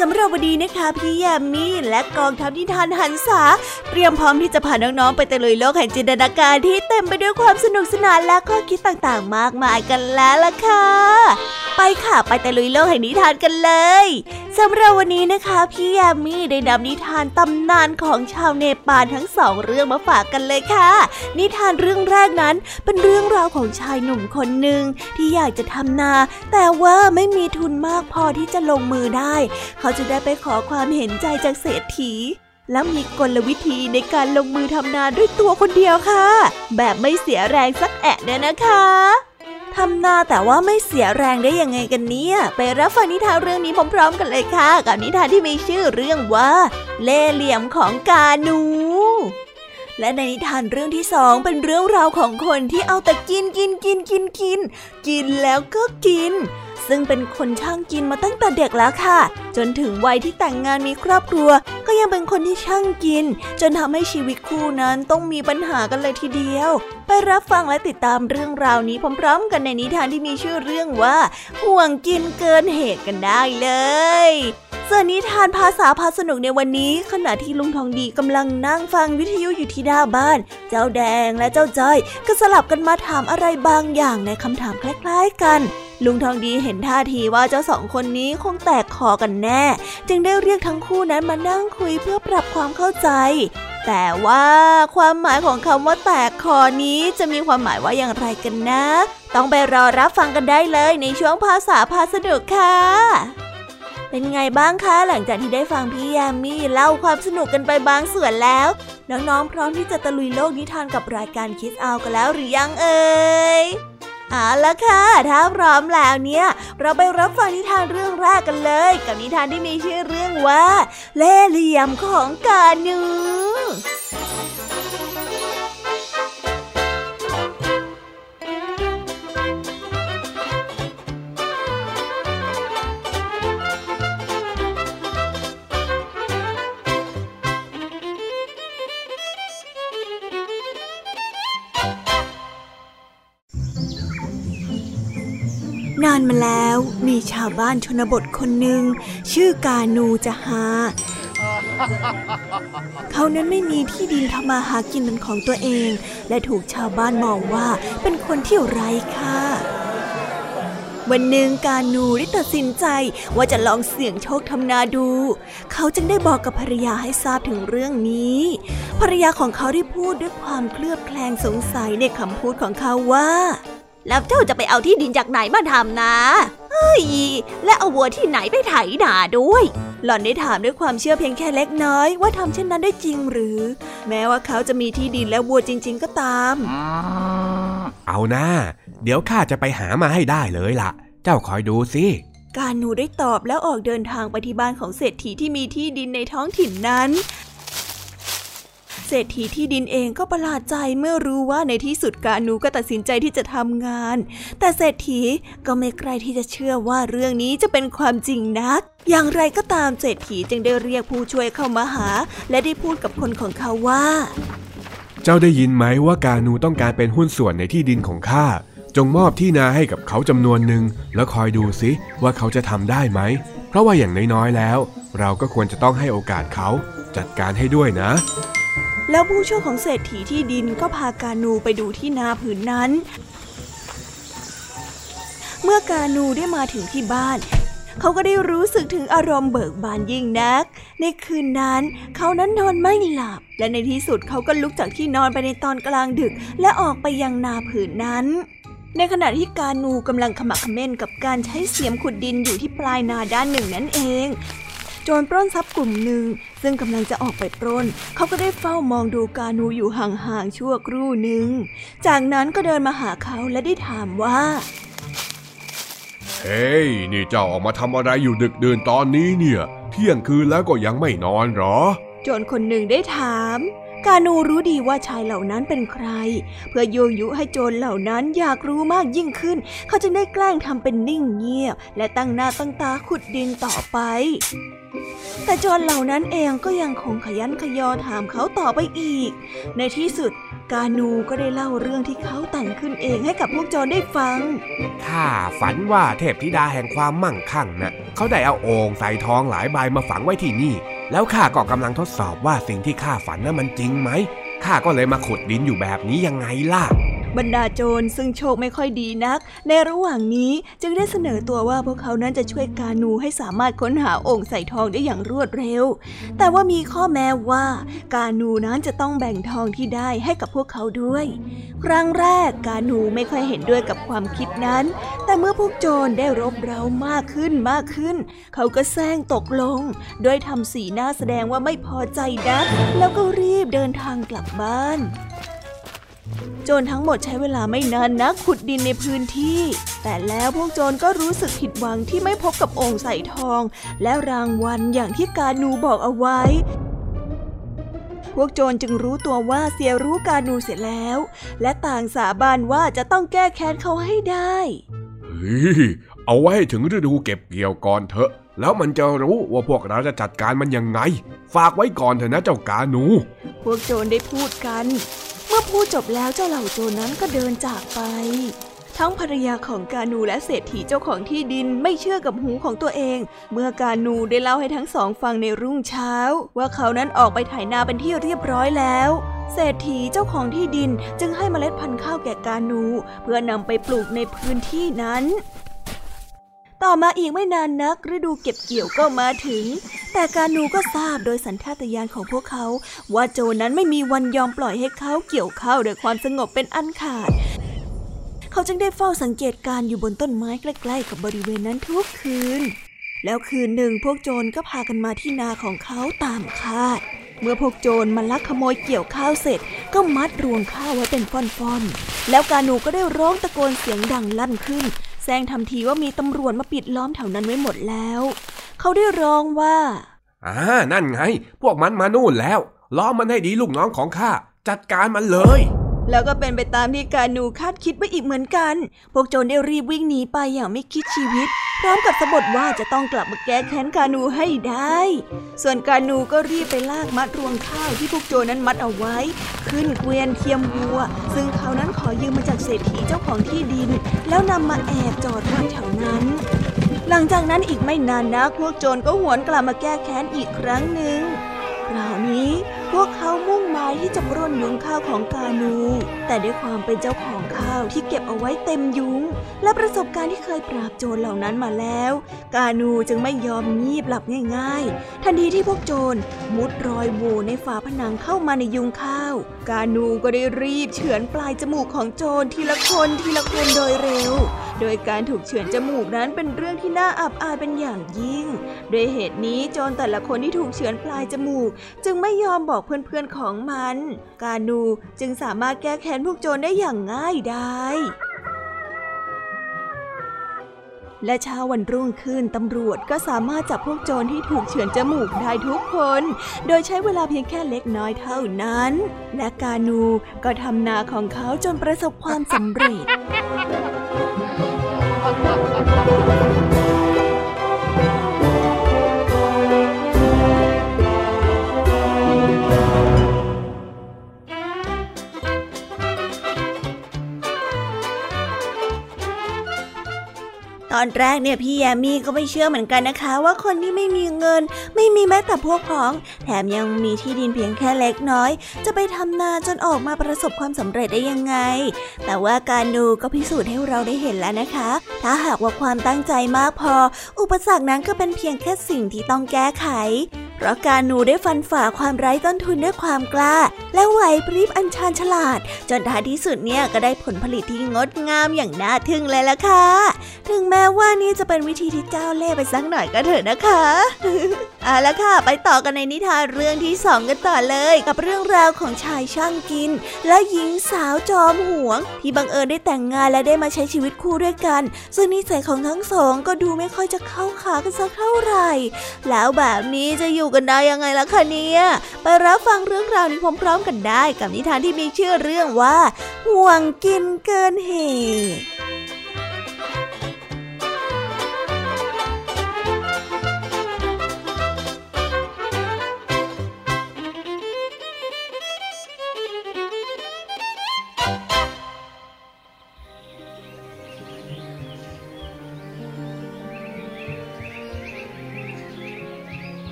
สำหรับวันนี้นะคะพี่ยามีและกองทัพนิทานหันษาเตรียมพร้อมที่จะพาน้องๆไปตะลุยโลกแห่งจินตนาการที่เต็มไปด้วยความสนุกสนานและข้อคิดต่างๆ มากมายกันแล้วล่ะค่ะ ไปค่ะไปตะลุยโลกแห่งนิทานกันเลยสำหรับวันนี้นะคะ พี่ยามีได้นำนิทานตำนานของชาวเนปาลทั้งสองเรื่องมาฝากกันเลยค่ะ นิทานเรื่องแรกนั้นเป็นเรื่องราวของชายหนุ่มคนหนึ่งที่อยากจะทำนา แต่ว่าไม่มีทุนมากพอที่จะลงมือได้เขาจะได้ไปขอความเห็นใจจากเศรษฐี แล้วมีกลวิธีในการลงมือทำนาด้วยตัวคนเดียวค่ะ แบบไม่เสียแรงสักแอะเนี่ยนะคะทำนาแต่ว่าไม่เสียแรงได้ยังไงกันเนี่ย ไปรับฟังนิทานเรื่องนี้พร้อมๆกันเลยค่ะ กับนิทานที่มีชื่อเรื่องว่า เล่เหลี่ยมของกาหนู และในนิทานเรื่องที่สองเป็นเรื่องราวของคนที่เอาแต่กินกินกินกินกิน กินแล้วก็กิน ซึ่งเป็นคนช่างกินมาตั้งแต่เด็กแล้วค่ะ จนถึงวัยที่แต่งงานมีครอบครัว ก็ยังเป็นคนที่ช่างกิน จนทำให้ชีวิตคู่นั้นต้องมีปัญหากันเลยทีเดียว ไปรับฟังและติดตามเรื่องราวนี้พร้อม ๆ กันในนิทานที่มีชื่อเรื่องว่า ห่วงกินเกินเหตุกันได้เลยส่วนนิทานภาษาพาสนุกในวันนี้ ขณะที่ลุงทองดีกำลังนั่งฟังวิทยุอยู่ที่หน้าบ้าน เจ้าแดงและเจ้าจ้อยก็สลับกันมาถามอะไรบางอย่างในคำถามคล้าย ๆ กันลุงทองดีเห็นท่าทีว่าเจ้าสองคนนี้คงแตกคอกันแน่ จึงได้เรียกทั้งคู่นั้นมานั่งคุยเพื่อปรับความเข้าใจ แต่ว่าความหมายของคำว่าแตกคอนี้จะมีความหมายว่าอย่างไรกันนะ ต้องไปรอรับฟังกันได้เลยในช่วงภาษาพาสนุกค่ะเป็นไงบ้างคะหลังจากที่ได้ฟังพี่ยามีเล่าความสนุกกันไปบางส่วนแล้ว น้องๆพร้อมที่จะตะลุยโลกนิทานกับรายการคิสเอากันแล้วหรือยังเอ่ย เอาละค่ะ ถ้าพร้อมแล้วเนี่ย เราไปรับฟังนิทานเรื่องแรกกันเลย กับนิทานที่มีชื่อเรื่องว่า เล่เหลี่ยมของกาหนู นานมาแล้วมีชาวบ้านชนบทคนหนึ่งชื่อกานูจะหาเขานั้นไม่มีที่ดินทำมาหากินเป็นของตัวเอง และถูกชาวบ้านมองว่าเป็นคนที่ไร้ค่าวันหนึ่งกานูได้ตัดสินใจว่าจะลองเสี่ยงโชคทำนาดู เขาจึงได้บอกกับภรรยาให้ทราบถึงเรื่องนี้ ภรรยาของเขาได้พูดด้วยความเคลือบแคลงสงสัยในคำพูดของเขาว่า แล้วเจ้าจะไปเอาที่ดินจากไหนมาทำนะ เฮ้ย และเอาวัวที่ไหนไปไถนาด้วย หล่อนได้ถามด้วยความเชื่อเพียงแค่เล็กน้อยว่าทำเช่นนั้นได้จริงหรือ แม้ว่าเขาจะมีที่ดินและวัวจริง ๆ ก็ตาม เอานะเดี๋ยวข้าจะไปหามาให้ได้เลยละ่ะ เจ้าคอยดูสิการหนูได้ตอบแล้วออกเดินทางไปที่บ้านของเศรษฐีที่มีที่ดินในท้องถิ่นนั้น เศรษฐีที่ดินเองก็ประหลาดใจเมื่อรู้ว่าในที่สุดกานูก็ตัดสินใจที่จะทำงาน แต่เศรษฐีก็ไม่ใครที่จะเชื่อว่าเรื่องนี้จะเป็นความจริงนัก อย่างไรก็ตามเศรษฐีจึงได้เรียกผู้ช่วยเข้ามาหา และได้พูดกับคนของเขาว่า เจ้าได้ยินไหมว่ากานูต้องการเป็นหุ้นส่วนในที่ดินของข้าจงมอบที่นาให้กับเขาจำนวนหนึ่งแล้วคอยดูซิว่าเขาจะทำได้ไหม เพราะว่าอย่างน้อยๆแล้ว เราก็ควรจะต้องให้โอกาสเขาจัดการให้ด้วยนะ แล้วผู้ช่วยของเศรษฐีที่ดินก็พากานูไปดูที่นาผืนนั้น เมื่อกานูได้มาถึงที่บ้านเขาก็ได้รู้สึกถึงอารมณ์เบิกบานยิ่งนัก ในคืนนั้นเขานั้นนอนไม่หลับ และในที่สุดเขาก็ลุกจากที่นอนไปในตอนกลางดึก และออกไปยังนาผืนนั้น ในขณะที่กานูกำลังขมักขม้นกับการใช้เสียมขุดดินอยู่ที่ปลายนาด้านหนึ่งนั่นเอง จรปล้นทรัพย์กลุ่มหนึ่ง ซึ่งกำลังจะออกไปปล้น เขาก็ได้เฝ้ามองดูกานูอยู่ห่างๆชั่วครู่หนึ่ง จากนั้นก็เดินมาหาเขาและได้ถามว่า เฮ้ย นี่เจ้าออกมาทำอะไรอยู่ดึกเดินตอนนี้เนี่ย เที่ยงคืนแล้วก็ยังไม่นอนหรอ โจรคนหนึ่งได้ถาม กานูรู้ดีว่าชายเหล่านั้นเป็นใคร เพื่อโยยุให้โจรเหล่านั้นอยากรู้มากยิ่งขึ้น เขาจึงได้แกล้งทำเป็นนิ่งเงียบ และตั้งหน้าตั้งตาขุดดินต่อไป แต่โจรเหล่านั้นเองก็ยังคงขยันขยอถามเขาต่อไปอีก ในที่สุดกานูก็ได้เล่าเรื่องที่เขาแต่งขึ้นเองให้กับพวกโจรได้ฟัง ข้าฝันว่าเทพธิดาแห่งความมั่งคั่งนะ่ะเขาได้เอาโอ่งใส่ทองหลายใบมาฝังไว้ที่นี่ แล้วข้าก็กำลังทดสอบว่าสิ่งที่ข้าฝันนั้นมันจริงไหมข้าก็เลยมาขุดดินอยู่แบบนี้ยังไงล่ะ บรรดาโจรซึ่งโชคไม่ค่อยดีนัก ในระหว่างนี้จึงได้เสนอตัวว่าพวกเขานั้นจะช่วยกานูให้สามารถค้นหาองค์ใส่ทองได้อย่างรวดเร็ว แต่ว่ามีข้อแม้ว่า กานูนั้นจะต้องแบ่งทองที่ได้ให้กับพวกเขาด้วย ครั้งแรกกานูไม่ค่อยเห็นด้วยกับความคิดนั้น แต่เมื่อพวกโจรได้รบเร้ามากขึ้นมากขึ้น เขาก็แซงตกลง โดยทำสีหน้าแสดงว่าไม่พอใจนักแล้วก็รีบเดินทางกลับบ้าน โจรทั้งหมดใช้เวลาไม่นานนักขุดดินในพื้นที่ แต่แล้วพวกโจรก็รู้สึกผิดหวังที่ไม่พบกับองค์ใส่ทอง และรางวัลอย่างที่กานูบอกเอาไว้ พวกโจรจึงรู้ตัวว่าเสียรู้กานูเสร็จแล้ว และต่างสาบานว่าจะต้องแก้แค้นเขาให้ได้เฮ้ยเอาไว้ถึงฤดูเก็บเกี่ยวก่อนเถอะ แล้วมันจะรู้ว่าพวกเราจะจัดการมันยังไง ฝากไว้ก่อนเถอะนะเจ้ากาหนู พวกโจรได้พูดกัน เมื่อพูดจบแล้วเจ้าเหล่าโจรนั้นก็เดินจากไป ทั้งภรรยาของกานูและเศรษฐีเจ้าของที่ดินไม่เชื่อกับหูของตัวเอง เมื่อกานูได้เล่าให้ทั้งสองฟังในรุ่งเช้า ว่าเขานั้นออกไปไถนาเป็นที่เรียบร้อยแล้วเศรษฐีเจ้าของที่ดินจึงให้เมล็ดพันธุ์ข้าวแก่กานู เพื่อนำไปปลูกในพื้นที่นั้น ต่อมาอีกไม่นานนักฤดูเก็บเกี่ยวก็มาถึง แต่กานูก็ทราบโดยสัญชาตญาณของพวกเขา ว่าโจนั้นไม่มีวันยอมปล่อยให้เขาเกี่ยวข้าวโดยความสงบเป็นอันขาด เขาจึงได้เฝ้าสังเกตการอยู่บนต้นไม้ใกล้ ๆ กับบริเวณนั้นทุกคืน แล้วคืนหนึ่งพวกโจรก็พากันมาที่นาของเขาตามคาด เมื่อพวกโจรมาลักขโมยเกี่ยวข้าวเสร็จ ก็มัดรวงข้าวไว้เป็นฟ่อนๆแล้วกานูก็ได้ร้องตะโกนเสียงดังลั่นขึ้น แซงทำทีว่ามีตำรวจมาปิดล้อมแถวนั้นไว้หมดแล้ว เขาได้ร้องว่าอ่านั่นไง พวกมันมานู่นแล้ว ล้อมมันให้ดีลูกน้องของข้า จัดการมันเลย แล้วก็เป็นไปตามที่กานูคาดคิดไว้อีกเหมือนกัน พวกโจรได้รีบวิ่งหนีไปอย่างไม่คิดชีวิต พร้อมกับสะบดว่าจะต้องกลับมาแก้แค้นกานูให้ได้ ส่วนกานูก็รีบไปลากมัดรวงข้าวที่พวกโจรนั้นมัดเอาไว้ ขึ้นเกวียนเทียมวัว ซึ่งเขานั้นขอยืมมาจากเศรษฐีเจ้าของที่ดิน แล้วนำมาแอบจอดไว้แถวนั้น หลังจากนั้นอีกไม่นานนักพวกโจรก็หวนกลับมาแก้แค้นอีกครั้งหนึ่งคราวนี้ พวกเขามุ่งหมายที่จะปล้นยุ้งข้าวของกานู แต่ด้วยความเป็นเจ้าของข้าวที่เก็บเอาไว้เต็มยุ้ง และประสบการณ์ที่เคยปราบโจรเหล่านั้นมาแล้ว กานูจึงไม่ยอมงีบหลับง่าย ๆ ทันทีที่พวกโจรมุดรอยโหว่ในฝาผนังเข้ามาในยุ้งข้าว กานูก็ได้รีบเฉือนปลายจมูกของโจรทีละคนทีละคนโดยเร็ว โดยการถูกเฉือนจมูกนั้นเป็นเรื่องที่น่าอับอายเป็นอย่างยิ่ง โดยเหตุนี้โจรแต่ละคนที่ถูกเฉือนปลายจมูก จึงไม่ยอมบอกเพื่อนๆของมัน กานูจึงสามารถแก้แค้นพวกโจรได้อย่างง่ายดายและเช้าวันรุ่งขึ้นตำรวจก็สามารถจับพวกโจรที่ถูกเฉือนจมูกได้ทุกคน โดยใช้เวลาเพียงแค่เล็กน้อยเท่านั้น และกานูก็ทำนาของเขาจนประสบความสำเร็จ ตอนแรกเนี่ยพี่แยมมี่ก็ไม่เชื่อเหมือนกันนะคะ ว่าคนที่ไม่มีเงิน ไม่มีแม้แต่พวกพ้อง แถมยังมีที่ดินเพียงแค่เล็กน้อย จะไปทำนาจนออกมาประสบความสำเร็จได้ยังไง แต่ว่าการดูก็พิสูจน์ให้เราได้เห็นแล้วนะคะ ถ้าหากว่าความตั้งใจมากพอ อุปสรรคนั้นก็เป็นเพียงแค่สิ่งที่ต้องแก้ไข เพราะการหนูได้ฟันฝ่าความไร้ต้นทุนด้วยความกล้า และไหวพริบอันชาญฉลาด จนท้ายที่สุดเนี่ยก็ได้ผลผลิตที่งดงามอย่างน่าทึ่งเลยล่ะค่ะ ถึงแม้ว่านี่จะเป็นวิธีที่เจ้าเล่ห์ไปสักหน่อยก็เถอะนะคะเอาละค่ะ ไปต่อกันในนิทานเรื่องที่สองกันต่อเลย กับเรื่องราวของชายช่างกิน และหญิงสาวจอมหวง ที่บังเอิญได้แต่งงานและได้มาใช้ชีวิตคู่ด้วยกัน ซึ่งนิสัยของทั้งสองก็ดูไม่ค่อยจะเข้าขากันสักเท่าไหร่ แล้วแบบนี้จะอยู่กันได้ยังไงล่ะคะเนี่ยไปรับฟังเรื่องราวนี้พร้อมๆกันได้ กับนิทานที่มีชื่อเรื่องว่า ห่วงกินเกินเหตุ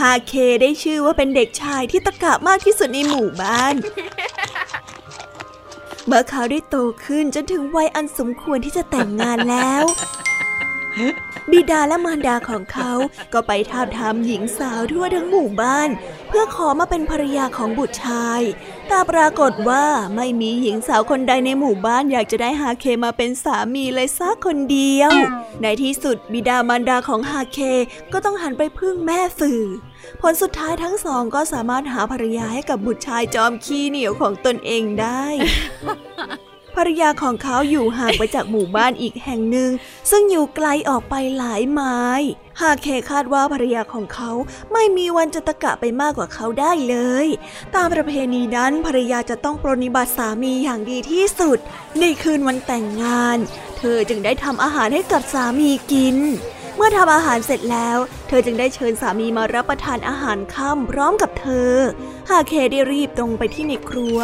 ฮาเคได้ชื่อว่าเป็นเด็กชายที่ตะกะมากที่สุดในหมู่บ้าน เมื่อเขาได้โตขึ้นจนถึงวัยอันสมควรที่จะแต่งงานแล้ว บิดาและมารดาของเขาก็ไปทาบทามหญิงสาวทั่วทั้งหมู่บ้าน เพื่อขอมาเป็นภรรยาของบุตรชาย แต่ปรากฏว่าไม่มีหญิงสาวคนใดในหมู่บ้านอยากจะได้ฮาเคมาเป็นสามีเลยสักคนเดียว ในที่สุดบิดามารดาของฮาเคก็ต้องหันไปพึ่งแม่สื่อ ผลสุดท้ายทั้งสองก็สามารถหาภรรยาให้กับบุตรชายจอมขี้เหนียวของตนเองได้ ภรรยาของเขาอยู่ห่างไปจากหมู่บ้านอีกแห่งหนึ่ง ซึ่งอยู่ไกลออกไปหลายไม้หากเคคาดว่าภรรยาของเขาไม่มีวันจะตะกะไปมากกว่าเขาได้เลย ตามประเพณีนั้นภรรยาจะต้องปรนิบัติสามีอย่างดีที่สุด ในคืนวันแต่งงาน เธอจึงได้ทำอาหารให้กับสามีกินเมื่อทำอาหารเสร็จแล้ว เธอจึงได้เชิญสามีมารับประทานอาหารค่ำพร้อมกับเธอ ฮาเคได้รีบตรงไปที่ในครัว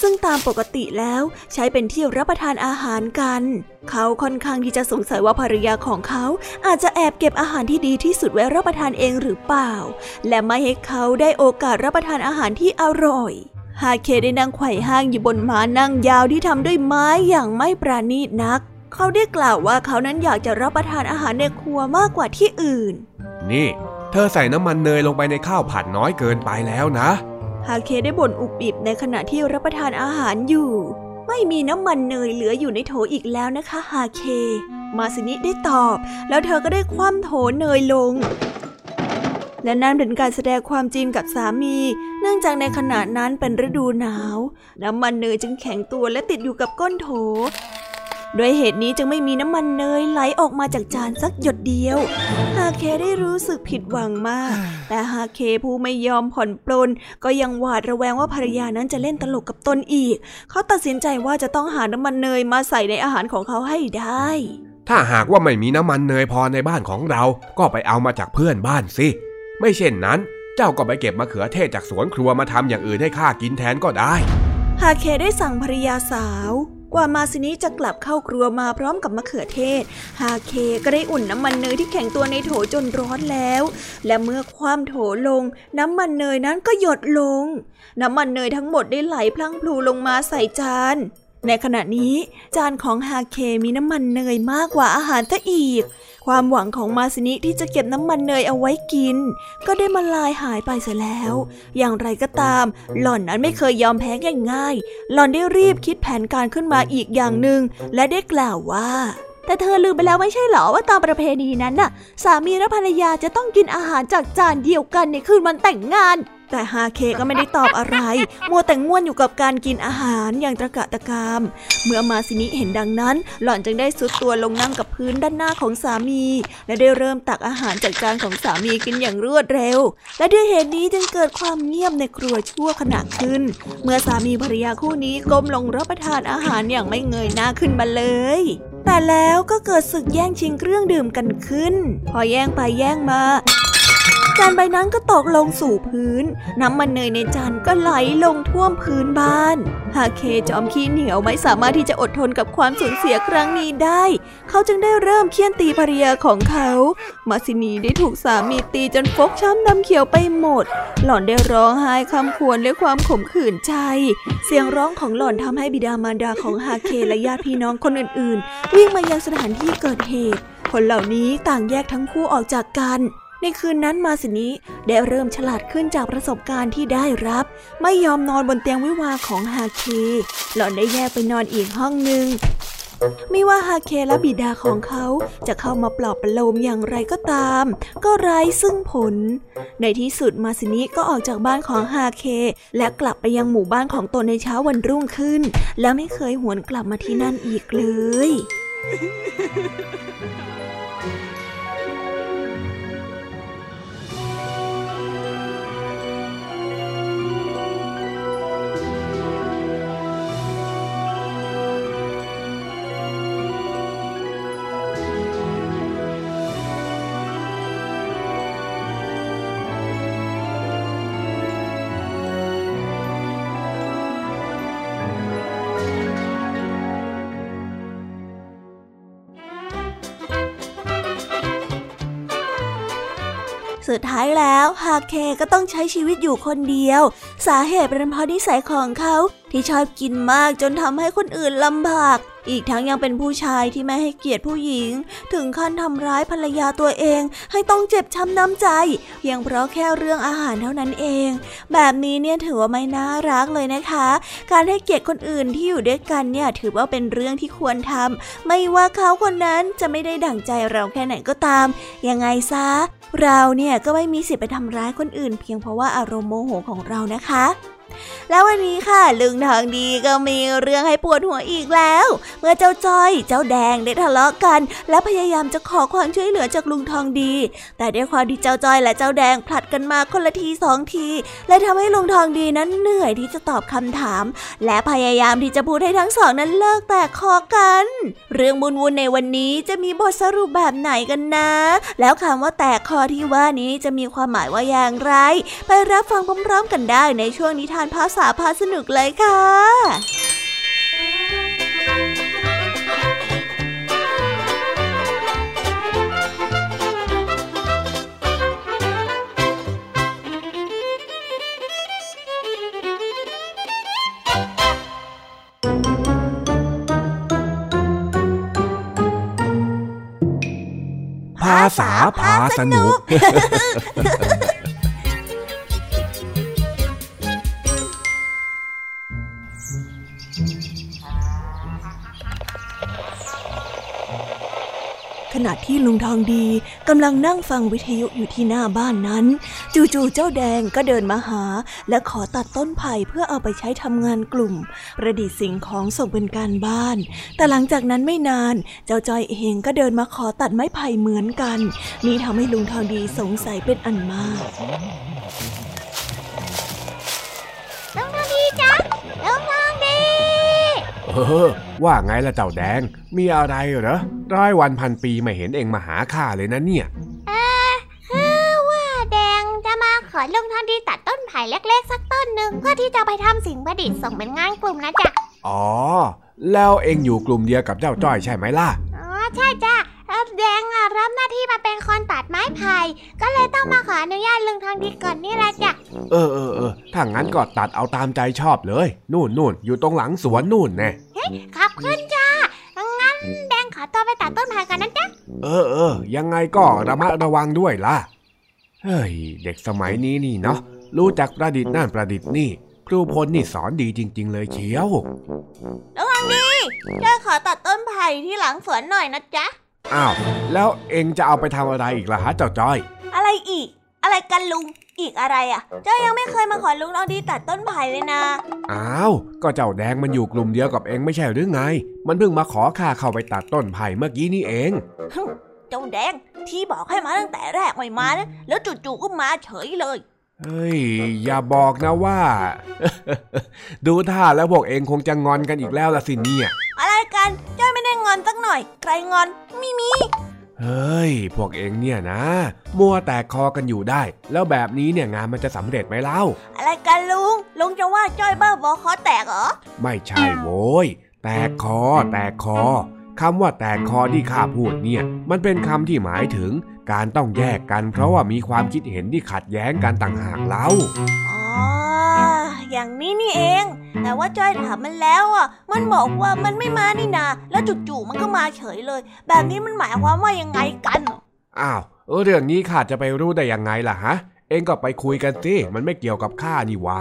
ซึ่งตามปกติแล้วใช้เป็นที่รับประทานอาหารกัน เขาค่อนข้างที่จะสงสัยว่าภรรยาของเขา อาจจะแอบเก็บอาหารที่ดีที่สุดไว้รับประทานเองหรือเปล่า และไม่ให้เขาได้โอกาสรับประทานอาหารที่อร่อยฮาเคได้นั่งไขว่ห้างอยู่บนม้านั่งยาวที่ทำด้วยไม้อย่างไม่ปราณีตนัก เขาได้กล่าวว่าเขานั้นอยากจะรับประทานอาหารในครัวมากกว่าที่อื่น นี่ เธอใส่น้ำมันเนยลงไปในข้าวผัดน้อยเกินไปแล้วนะ ฮาเคได้บ่นอุบอิบในขณะที่รับประทานอาหารอยู่ ไม่มีน้ำมันเนยเหลืออยู่ในโถอีกแล้วนะคะ ฮาเค มาสินิได้ตอบ แล้วเธอก็ได้คว่ำโถเนยลง และนั่นเป็นการแสดงความจริงกับสามี เนื่องจากในขณะนั้นเป็นฤดูหนาว น้ำมันเนยจึงแข็งตัวและติดอยู่กับก้นโถ ด้วยเหตุนี้จึงไม่มีน้ำมันเนยไหลออกมาจากจานสักหยดเดียว ฮาเคได้รู้สึกผิดหวังมาก แต่ฮาเคผู้ไม่ยอมผ่อนปลน ก็ยังหวาดระแวงว่าภรรยานั้นจะเล่นตลกกับตนอีก เขาตัดสินใจว่าจะต้องหาน้ำมันเนยมาใส่ในอาหารของเขาให้ได้ ถ้าหากว่าไม่มีน้ำมันเนยพอในบ้านของเรา ก็ไปเอามาจากเพื่อนบ้านสิ ไม่เช่นนั้น เจ้าก็ไปเก็บมะเขือเทศจากสวนครัวมาทำอย่างอื่นให้ข้ากินแทนก็ได้ ฮาเคได้สั่งภรรยาสาว กว่ามาซินิจะกลับเข้าครัวมาพร้อมกับมะเขือเทศ ฮาเคก็ได้อุ่นน้ำมันเนยที่แข็งตัวในโถจนร้อนแล้ว และเมื่อความโถลง น้ำมันเนยนั้นก็หยดลง น้ำมันเนยทั้งหมดได้ไหลพลั้งพลูลงมาใส่จาน ในขณะนี้ จานของฮาเคมีน้ำมันเนยมากกว่าอาหารซะอีก ความหวังของมาซินิที่จะเก็บน้ำมันเนยเอาไว้กิน ก็ได้มาลายหายไปเสียแล้ว อย่างไรก็ตาม หล่อนนั้นไม่เคยยอมแพ้ง่ายๆ หล่อนได้รีบคิดแผนการขึ้นมาอีกอย่างหนึ่งและได้กล่าวว่าแต่เธอลืมไปแล้วไม่ใช่หรอว่าตามประเพณีนั้นน่ะ สามีและภรรยาจะต้องกินอาหารจากจานเดียวกันในคืนวันแต่งงาน แต่ฮาเคก็ไม่ได้ตอบอะไร มัวแต่ง่วนอยู่กับการกินอาหารอย่างตะกะตะกาม เมื่อมาซินิเห็นดังนั้น หล่อนจึงได้สุดตัวลงนั่งกับพื้นด้านหน้าของสามี และได้เริ่มตักอาหารจากจานของสามีกินอย่างรวดเร็ว และด้วยเหตุนี้จึงเกิดความเงียบในครัวชั่วขณะขึ้น เมื่อสามีภรรยาคู่นี้ก้มลงรับประทานอาหารอย่างไม่เงยหน้าขึ้นมาเลย แต่แล้วก็เกิดศึกแย่งชิงเครื่องดื่มกันขึ้น พอแย่งไปแย่งมา จานใบนั้นก็ตกลงสู่พื้น น้ำมันเนยในจานก็ไหลลงท่วมพื้นบ้าน ฮาเคจอมขี้เหนียวไม่สามารถที่จะอดทนกับความสูญเสียครั้งนี้ได้ เขาจึงได้เริ่มเคี่ยนตีภรรยาของเขา มาซินีได้ถูกสามีตีจนฟกช้ำดำเขียวไปหมด หล่อนได้ร้องไห้คำควรด้วยความขมขื่นใจ เสียงร้องของหล่อนทำให้บิดามารดาของฮาเคและญาติพี่น้องคนอื่นๆ วิ่งมายังสถานที่เกิดเหตุคนเหล่านี้ต่างแยกทั้งคู่ออกจากกัน ในคืนนั้นมาสินิได้เริ่มฉลาดขึ้นจากประสบการณ์ที่ได้รับ ไม่ยอมนอนบนเตียงวิวาของฮาเค หล่อนได้แยกไปนอนอีกห้องหนึ่งไม่ว่าฮาเคและบิดาของเขาจะเข้ามาปลอบประโลมอย่างไรก็ตาม ก็ไร้ซึ่งผล ในที่สุดมาซินิก็ออกจากบ้านของฮาเค และกลับไปยังหมู่บ้านของตนในเช้าวันรุ่งขึ้น และไม่เคยหวนกลับมาที่นั่นอีกเลย แล้วฮากเคก็ต้องใช้ชีวิตอยู่คนเดียว สาเหตุเป็นเพราะนิสัยของเขาที่ชอบกินมากจนทำให้คนอื่นลำบาก อีกทั้งยังเป็นผู้ชายที่ไม่ให้เกียรติผู้หญิง ถึงขั้นทำร้ายภรรยาตัวเอง ให้ต้องเจ็บช้ำน้ำใจเพียงเพราะแค่เรื่องอาหารเท่านั้นเอง แบบนี้เนี่ยถือว่าไม่น่ารักเลยนะคะ การให้เกียรติคนอื่นที่อยู่ด้วยกันเนี่ยถือว่าเป็นเรื่องที่ควรทำไม่ว่าเขาคนนั้นจะไม่ได้ดั่งใจเราแค่ไหนก็ตาม ยังไงซะ เราเนี่ยก็ไม่มีสิทธิ์ไปทำร้ายคนอื่น เพียงเพราะว่าอารมณ์โมโหของเรานะคะ แล้ววันนี้ค่ะลุงทองดีก็มีเรื่องให้ปวดหัวอีกแล้ว เมื่อเจ้าจ้อย เจ้าแดงได้ทะเลาะกัน และพยายามจะขอความช่วยเหลือจากลุงทองดี แต่ด้วยความที่เจ้าจ้อยและเจ้าแดงผลัดกันมาคนละทีสองทีและทำให้ลุงทองดีนั้นเหนื่อยที่จะตอบคำถาม และพยายามที่จะพูดให้ทั้งสองนั้นเลิกแตกคอกัน เรื่องบุญวุ่นในวันนี้จะมีบทสรุปแบบไหนกันนะ แล้วคำว่าแตกคอที่ว่านี้จะมีความหมายว่าอย่างไร ไปรับฟังพร้อมๆกันได้ในช่วงนิทานภาษาพาสนุกเลยค่ะ ภาษาพาสนุก ที่ลุงทองดีกำลังนั่งฟังวิทยุอยู่ที่หน้าบ้านนั้น จู่ๆเจ้าแดงก็เดินมาหา และขอตัดต้นไผ่เพื่อเอาไปใช้ทำงานกลุ่ม ประดิษฐ์สิ่งของส่งเป็นการบ้าน แต่หลังจากนั้นไม่นาน เจ้าจอยเองก็เดินมาขอตัดไม้ไผ่เหมือนกัน นี่ทำให้ลุงทองดีสงสัยเป็นอันมาก เออ ว่าไงล่ะเจ้าแดง มีอะไรเหรอร้อยวันพันปีไม่เห็นเองมาหาข้าเลยนะเนี่ย เออคือว่าแดงจะมาขอลุงท่านที่ตัดต้นไผ่เล็กๆ สักต้นหนึ่งเพื่อที่จะไปทำสิ่งประดิษฐ์ส่งเป็นงานกลุ่มนะจ๊ะ อ๋อ แล้วเองอยู่กลุ่มเดียวกับเจ้าจ้อยใช่ไหมล่ะ อ๋อ ใช่จ้ะ แดงอะรับหน้าที่มาเป็นคนตัดไม้ไผ่ก็เลยต้องมาขออนุญาตลุงทองดีก่อนนี่แหละจ้ะเออเออเออถ้างั้นก็ตัดเอาตามใจชอบเลย นู่นนู่นอยู่ตรงหลังสวนนู่นแน่เฮ้ยขอบคุณจ้างั้นแดงขอตัวไปตัดต้นไผ่กันนะจ๊ะเออเออยังไงก็ระมัดระวังด้วยล่ะเฮ้ยเด็กสมัยนี้นี่เนาะรู้จักประดิษฐ์นั่นประดิษฐ์นี่ครูพลนี่สอนดีจริง ๆ เลยเชียวระวังดีจ้าขอตัดต้นไผ่ที่หลังสวนหน่อยนะจ๊ะ อ้าว แล้วเองจะเอาไปทำอะไรอีกล่ะฮะเจ้าจ้อย อะไรอีก อะไรกันลุง อีกอะไรอะ เจ้ายังไม่เคยมาขอลุงเอาดีตัดต้นไผ่เลยนะ อ้าว ก็เจ้าแดงมันอยู่กลุ่มเดียวกับเองไม่ใช่หรือไง มันเพิ่งมาขอข้าเข้าไปตัดต้นไผ่เมื่อกี้นี่เองเจ้าแดงที่บอกให้มาตั้งแต่แรกไม่มานะแล้วจู่ๆก็มาเฉยเลย เฮ้ย อย่าบอกนะว่า ดูท่าแล้วพวกเองคงจะงอนกันอีกแล้วละสิเนี่ยอะไรกันจ้อยไม่ได้งอนสักหน่อย ใครงอนมีมีเฮ้ย พวกเองเนี่ยนะ มัวแตกคอกันอยู่ได้ แล้วแบบนี้เนี่ยงานมันจะสำเร็จไหมเล่า อะไรกันลุง ลุงจะว่าจ้อยบ้าบอคอแตกเหรอ ไม่ใช่โว้ย แตกคอ แตกคอคำว่าแตกคอที่ข้าพูดเนี่ย มันเป็นคำที่หมายถึง การต้องแยกกันเพราะว่ามีความคิดเห็นที่ขัดแย้งกันต่างหากเล่าอ๋อ อย่างนี้นี่เอง แต่ว่าจ้อยถามมันแล้วอะ มันบอกว่ามันไม่มานี่นา แล้วจู่ๆมันก็มาเฉยเลย แบบนี้มันหมายความว่ายังไงกัน อ้าว เรื่องนี้ข้าจะไปรู้ได้ยังไงล่ะฮะ เองก็ไปคุยกันสิ มันไม่เกี่ยวกับข้านี่วา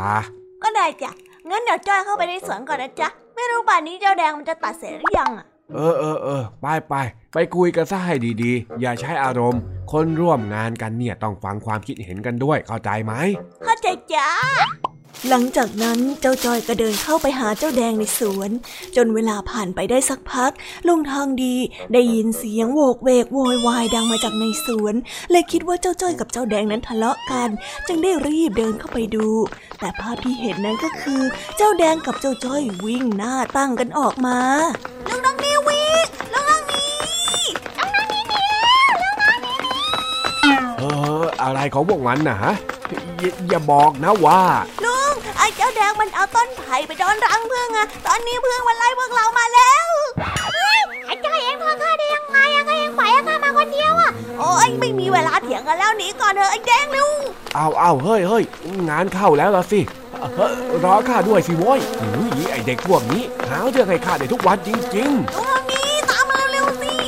ก็ได้จ้ะ งั้นเดี๋ยวจ้อยเข้าไปในสวนก่อนนะจ๊ะ ไม่รู้ป่านนี้เจ้าแดงมันจะตัดเสร็จหรือยังอะ เออเออเออไปไปไปคุยกันซะให้ดีๆ อย่าใช้อารมณ์ คนร่วมงานกันเนี่ยต้องฟังความคิดเห็นกันด้วยเข้าใจไหมเข้าใจจ้าหลังจากนั้นเจ้าจอยก็เดินเข้าไปหาเจ้าแดงในสวน จนเวลาผ่านไปได้สักพัก ลุงทองดีได้ยินเสียงโวกเวกโวยวายดังมาจากในสวน เลยคิดว่าเจ้าจ้อยกับเจ้าแดงนั้นทะเลาะกัน จึงได้รีบเดินเข้าไปดู แต่ภาพที่เห็นนั้นก็คือ เจ้าแดงกับเจ้าจ้อยวิ่งหน้าตั้งกันออกมา ออะไรของพวกมันนะฮะอย่าอย่าบอกนะว่าลุงไอ้เจ้าแดงมันเอาต้นไผ่ไปโดนรังพึ่งอะตอนนี้พึ่งมันไล่พวกเรามาแล้วไอ้จ้อยเองพาข้าได้ยังไงอะข้ายังปล่อยให้ข้ามาคนเดียวอะโอ้ยไม่มีเวลาเถียงกันแล้วหนีก่อนเถอะไอ้แดงเร็วเอาเอาเฮ้ยเฮ้ยงานเข้าแล้วละสิเฮ้ยรอข้าด้วยสิโว้ยอุ้ยไอเด็กพวกนี้หาเรื่องให้ข้าได้ทุกวันจริงลุงทางนี้ตามมาเร็วๆสิๆ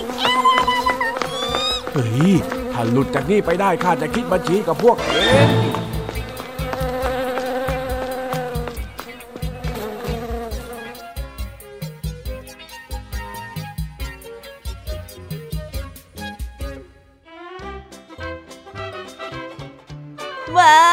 เฮ้ย ถ้าหลุดจากนี่ไปได้ข้าจะคิดบัญชีกับพวกเองว้า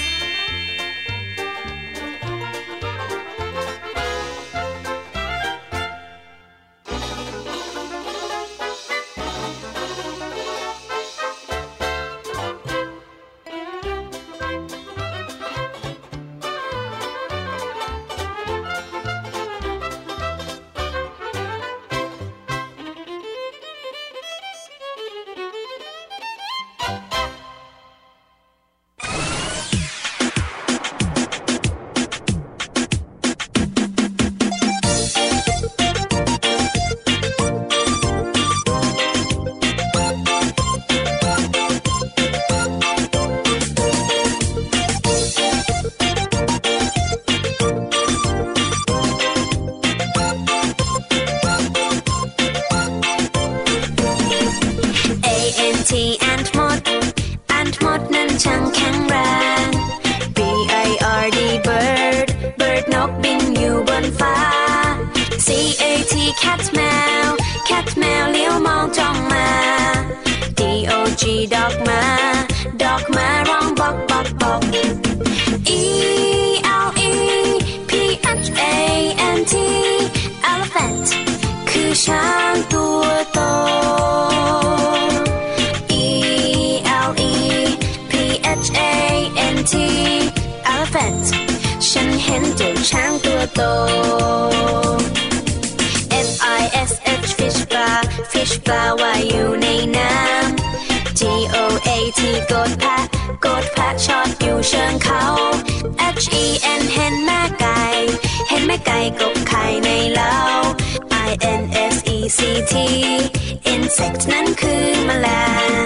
A T cat แมว cat แมวเลี้ยวมองจ้องมา D O G dog มา dog มาร้องบอกบอกบอก E L E P H A N T elephant คือช้างตัวโต E L E P H A N T elephant ฉันเห็นเจ้าช้างตัวโต I S H fish ปลา fish ปลาว่ายอยู่ในน้ำ G O A T กดแพะกดแพะชอดอยู่เชิงเขา H E N เห็นแม่ไก่ เห็นแม่ไก่กบไข่ในเล้า I N S E C T insect นั้นคือแมลง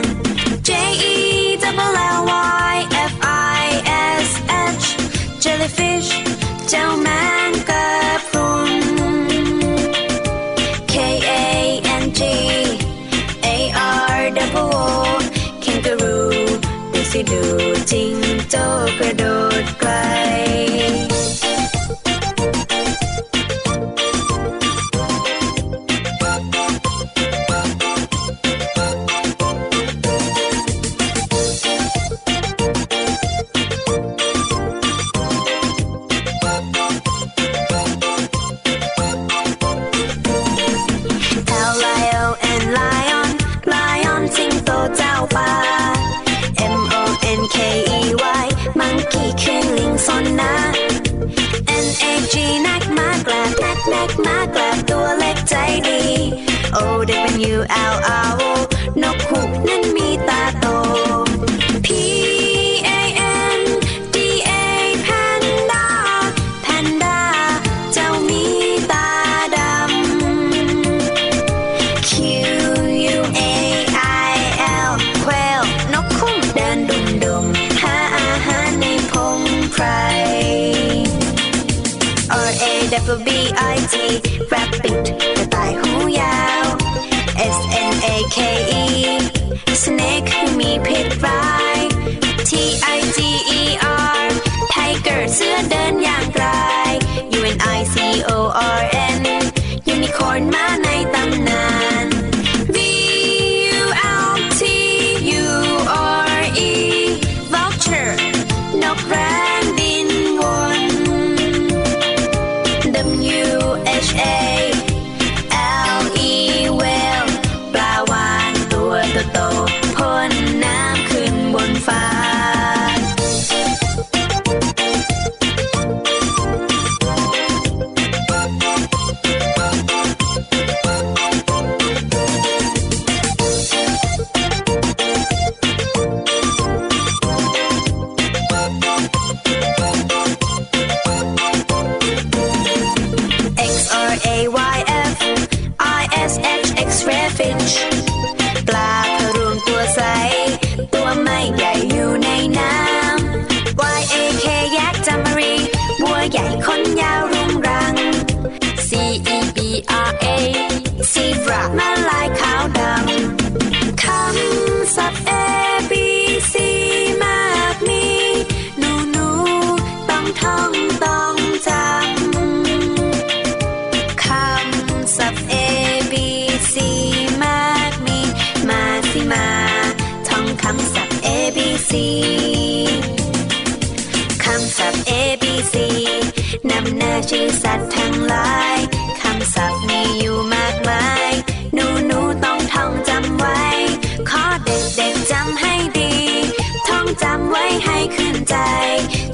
กแม็กมากแกลบตัวเล็กใจดี โอ้ได้เป็นยูอัลเอา K E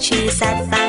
ขึ้นใ